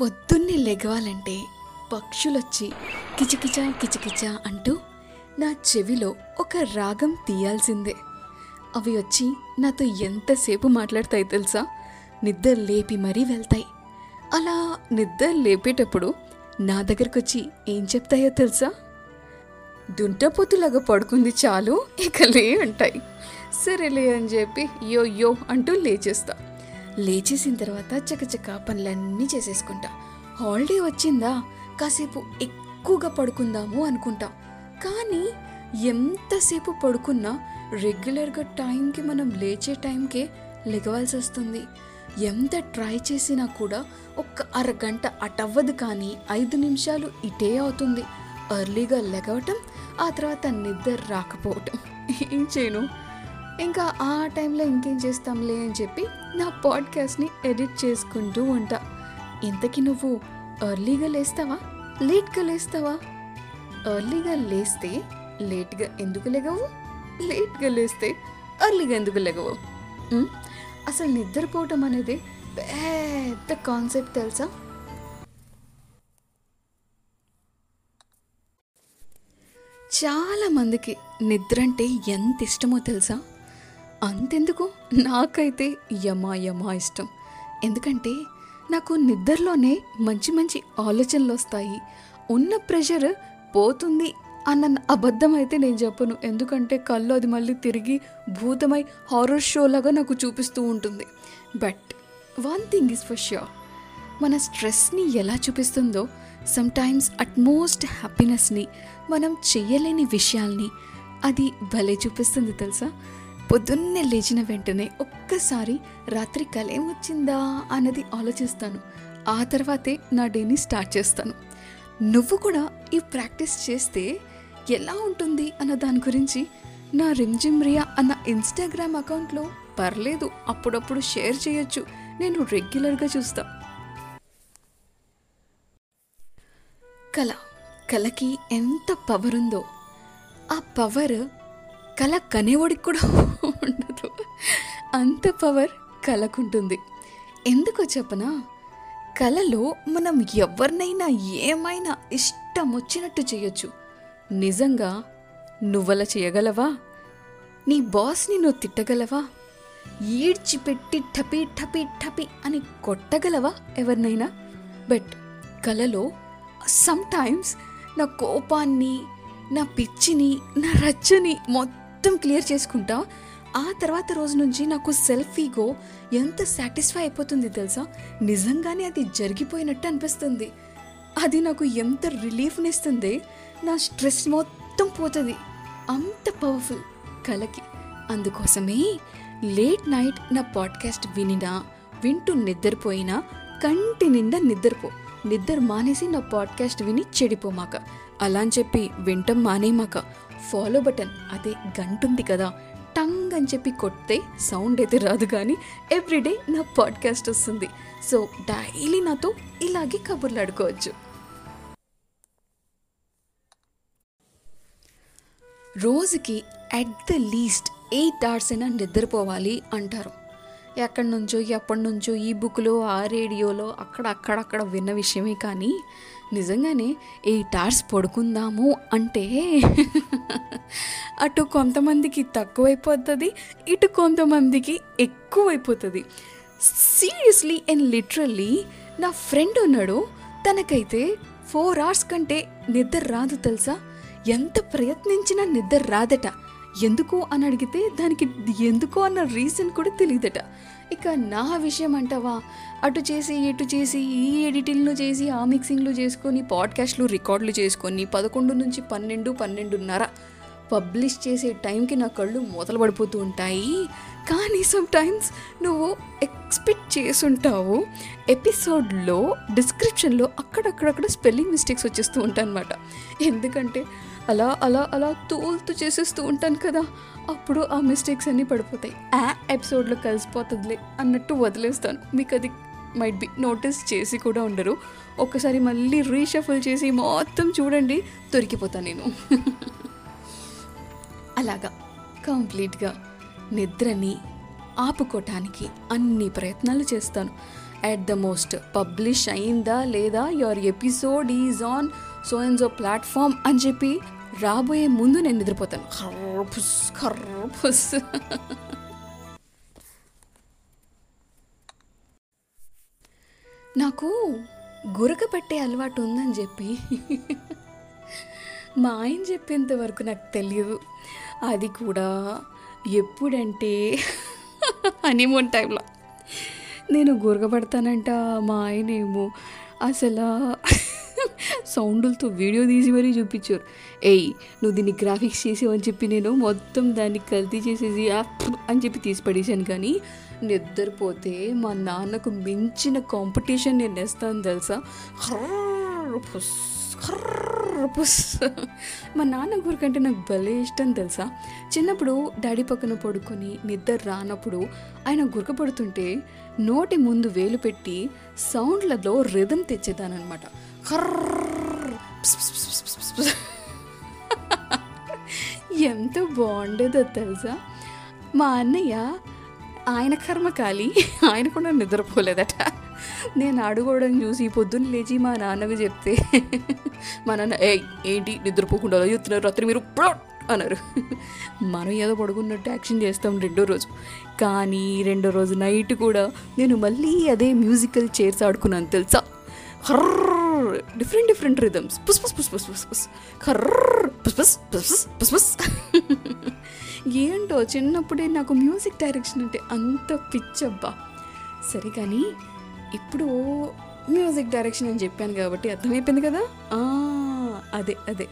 పొద్దున్నే లెగవాలంటే పక్షులొచ్చి కిచకిచ కిచకిచ అంటూ నా చెవిలో ఒక రాగం తీయాల్సిందే. అవి వచ్చి నాతో ఎంతసేపు మాట్లాడతాయి తెలుసా? నిద్ర లేపి మరీ వెళ్తాయి. అలా నిద్ర లేపేటప్పుడు నా దగ్గరకు వచ్చి ఏం చెప్తాయో తెలుసా? దుంటపోతులాగా పడుకుంది చాలు ఇక లే అంటాయి. సరేలే అని చెప్పి యో యో అంటూ లేచేస్తా. లేచేసిన తర్వాత చకచక పనులన్నీ చేసేసుకుంటా. హాలిడే వచ్చిందా? కాసేపు ఎక్కువగా పడుకుందాము అనుకుంటా. కానీ ఎంతసేపు పడుకున్నా రెగ్యులర్గా టైంకి మనం లేచే టైంకే లెగవాల్సి వస్తుంది. ఎంత ట్రై చేసినా కూడా ఒక్క అరగంట అటవ్వదు కానీ ఐదు నిమిషాలు ఇటే అవుతుంది. ఎర్లీగా లెగవటం ఆ తర్వాత నిద్ర రాకపోవటం. ఏం చేయను? ఇంకా ఆ టైంలో ఇంకేం చేస్తాంలే అని చెప్పి నా పాడ్కాస్ట్ని ఎడిట్ చేసుకుంటూ ఉంటా. ఇంతకీ నువ్వు ఎర్లీగా లేస్తావా? లేట్గా లేస్తావా? ఎర్లీగా లేస్తే లేట్గా ఎందుకు లెగవు? లేట్గా లేస్తే ఎర్లీగా ఎందుకు లెగవు? అసలు నిద్రపోవటం అనేది పెద్ద కాన్సెప్ట్ తెలుసా? చాలా మందికి నిద్ర అంటే ఎంత ఇష్టమో తెలుసా? అంతెందుకు? నాకైతే యమా యమా ఇష్టం. ఎందుకంటే నాకు నిద్రలోనే మంచి మంచి ఆలోచనలు వస్తాయి. ఉన్న ప్రెషర్ పోతుంది అన్న అబద్ధం అయితే నేను చెప్పను. ఎందుకంటే కళ్ళు అది మళ్ళీ తిరిగి భూతమై హారర్ షోలాగా నాకు చూపిస్తూ ఉంటుంది. But one thing is for sure మన స్ట్రెస్ని ఎలా చూపిస్తుందో సమ్టైమ్స్ అట్మోస్ట్ హ్యాపీనెస్ని మనం చేయలేని విషయాల్ని అది భలే చూపిస్తుంది తెలుసా? పొద్దున్నే లేచిన వెంటనే ఒక్కసారి రాత్రి కలేం వచ్చిందా అన్నది ఆలోచిస్తాను. ఆ తర్వాతే నా డేని స్టార్ట్ చేస్తాను. నువ్వు కూడా ఈ ప్రాక్టీస్ చేస్తే ఎలా ఉంటుంది అన్న దాని గురించి నా రిమ్జిమ్ రియా అన్న ఇన్స్టాగ్రామ్ అకౌంట్లో పర్లేదు అప్పుడప్పుడు షేర్ చేయొచ్చు. నేను రెగ్యులర్గా చూస్తా. కళ. కళకి ఎంత పవర్ ఉందో. ఆ పవర్ కళ కనేవాడికి కూడా ఉండదు. అంత పవర్ కళకుంటుంది ఎందుకో చెప్పనా? కళలో మనం ఎవరినైనా ఏమైనా ఇష్టం వచ్చినట్టు చేయొచ్చు. నిజంగా నువ్వల చేయగలవా? నీ బాస్ని నువ్వు తిట్టగలవా? ఈడ్చిపెట్టి టపి టపి టపి అని కొట్టగలవా ఎవరినైనా? బట్ కలలో సమ్టైమ్స్ నా కోపాన్ని నా పిచ్చిని నా రచ్చని మొత్తం క్లియర్ చేసుకుంటా ఆ తర్వాత రోజు నుంచి నాకు సెల్ఫ్ ఈగో ఎంత సాటిస్ఫై అయిపోతుంది తెలుసా? నిజంగానే అది జరిగిపోయినట్టు అనిపిస్తుంది. అది నాకు ఎంత రిలీఫ్ని ఇస్తుంది నా స్ట్రెస్ మొత్తం పోతుంది. అంత పవర్ఫుల్ కలకి. అందుకోసమే లేట్ నైట్ నా పాడ్కాస్ట్ వినినా వింటూ నిద్రపోయినా కంటి నిండా నిద్రపో. నిద్ర మానేసి నా పాడ్కాస్ట్ విని చెడిపోమాక అలా అని చెప్పి వింటం మానేమాక ఫాలో బటన్ అదే గంటుంది కదా. టంగ్ అని చెప్పి కొడితే సౌండ్ అయితే రాదు కానీ ఎవ్రీడే నా పాడ్కాస్ట్ వస్తుంది. సో డైలీ నాతో ఇలాగే కబుర్లు ఆడుకోవచ్చు. రోజుకి at the least eight hours అయినా నిద్రపోవాలి అంటారు. ఎక్కడి నుంచో ఎప్పటి నుంచో ఈ బుక్లో ఆ రేడియోలో అక్కడ అక్కడక్కడ విన్న విషయమే కానీ నిజంగానే ఎయిట్ అవర్స్ పడుకుందాము అంటే అటు కొంతమందికి తక్కువైపోతుంది ఇటు కొంతమందికి ఎక్కువైపోతుంది. సీరియస్లీ అండ్ లిటరల్లీ నా ఫ్రెండ్ ఉన్నాడు తనకైతే ఫోర్ అవర్స్ కంటే నిద్ర రాదు తెలుసా? ఎంత ప్రయత్నించినా నిద్ర రాదట. ఎందుకు అని అడిగితే దానికి ఎందుకు అన్న రీజన్ కూడా తెలియదట. ఇక నా విషయం అంటావా? అటు చేసి ఇటు చేసి ఈ ఎడిటింగ్లు చేసి ఆ మిక్సింగ్లు చేసుకొని పాడ్కాస్ట్లు రికార్డులు చేసుకొని పదకొండు నుంచి పన్నెండు పన్నెండున్నర పబ్లిష్ చేసే టైంకి నా కళ్ళు మూతలు పడిపోతూ ఉంటాయి. కానీ సమ్ టైమ్స్ నువ్వు ఎక్స్పెక్ట్ చేసుంటావు. ఎపిసోడ్లో డిస్క్రిప్షన్లో అక్కడక్కడక్కడ స్పెల్లింగ్ మిస్టేక్స్ వచ్చేస్తూ ఉంటాయి ఎందుకంటే అలా అలా అలా తోలుతూ చేసేస్తూ ఉంటాను కదా. అప్పుడు ఆ మిస్టేక్స్ అన్నీ పడిపోతాయి. ఆ ఎపిసోడ్లో కలిసిపోతుందిలే అన్నట్టు వదిలేస్తాను. మీకు అది మైట్ బి నోటీస్ చేసి కూడా ఉండరు. ఒక్కసారి మళ్ళీ రీషఫుల్ చేసి మొత్తం చూడండి దొరికిపోతాను నేను. అలాగా. కంప్లీట్గా నిద్రని ఆపుకోవటానికి అన్ని ప్రయత్నాలు చేస్తాను. అట్ ద మోస్ట్ పబ్లిష్ అయిందా లేదా? Your episode is on so and so platform అని చెప్పి రాబోయే ముందు నేను నిద్రపోతాను. ఖర్రపుస్ ఖర్రపుస్ నాకు గురక పెట్టే అలవాటు ఉందని చెప్పి మా ఆయన చెప్పేంత వరకు నాకు తెలియదు. అది కూడా ఎప్పుడంటే హనీమూన్ టైంలో. నేను గురగబడతానంట మా ఆయన ఏమో అసలు సౌండ్లతో వీడియో తీసి మరీ చూపించారు. ఏయ్ నువ్వు దీన్ని గ్రాఫిక్స్ చేసావని చెప్పి నేను మొత్తం దాన్ని కల్తీ చేసేసి అని చెప్పి తీసి పడేశాను కానీ నిద్రపోతే మా నాన్నకు మించిన కాంపిటీషన్ నేను వేస్తాను తెలుసా? హర్ర్ రుపుస్. మా నాన్న గురికంటే నాకు భలే ఇష్టం తెలుసా. చిన్నప్పుడు డాడీ పక్కన పడుకొని నిద్ర రానప్పుడు ఆయన గురకపడుతుంటే నోటి ముందు వేలు పెట్టి సౌండ్లలో రిధం తెచ్చేదానమాట కర్ర ఎంత బాగుండేదో తెలుసా. మా అన్నయ్య ఆయన కర్మకాలి ఆయన కూడా నిద్రపోలేదట. నేను ఆడుకోవడం చూసి పొద్దున్న లేచి మా నాన్నకు చెప్తే మా నాన్న ఏ ఏంటి నిద్రపోకుండా చెప్తున్నారు? రాత్రి మీరు అన్నారు. మనం ఏదో పడుకున్నట్టు యాక్షన్ చేస్తాం రెండో రోజు. కానీ రెండో రోజు నైట్ కూడా నేను మళ్ళీ అదే మ్యూజికల్ చైర్స్ ఆడుకున్నాను తెలుసా? హర్ర్ డిఫరెంట్ డిఫరెంట్ రిథమ్స్. పుస్ పుస్ పుస్ పుస్ పుస్ పుస్. పుస్ పుస్ పుస్ పుస్ పుస్ పుస్. ఏంటో చిన్నప్పుడే నాకు మ్యూజిక్ డైరెక్షన్ అంటే అంత పిచ్చబ్బా. సరే కానీ ఇప్పుడు మ్యూజిక్ డైరెక్షన్ అని చెప్పాను కాబట్టి అర్థమైపోయింది కదా? అదే అదే.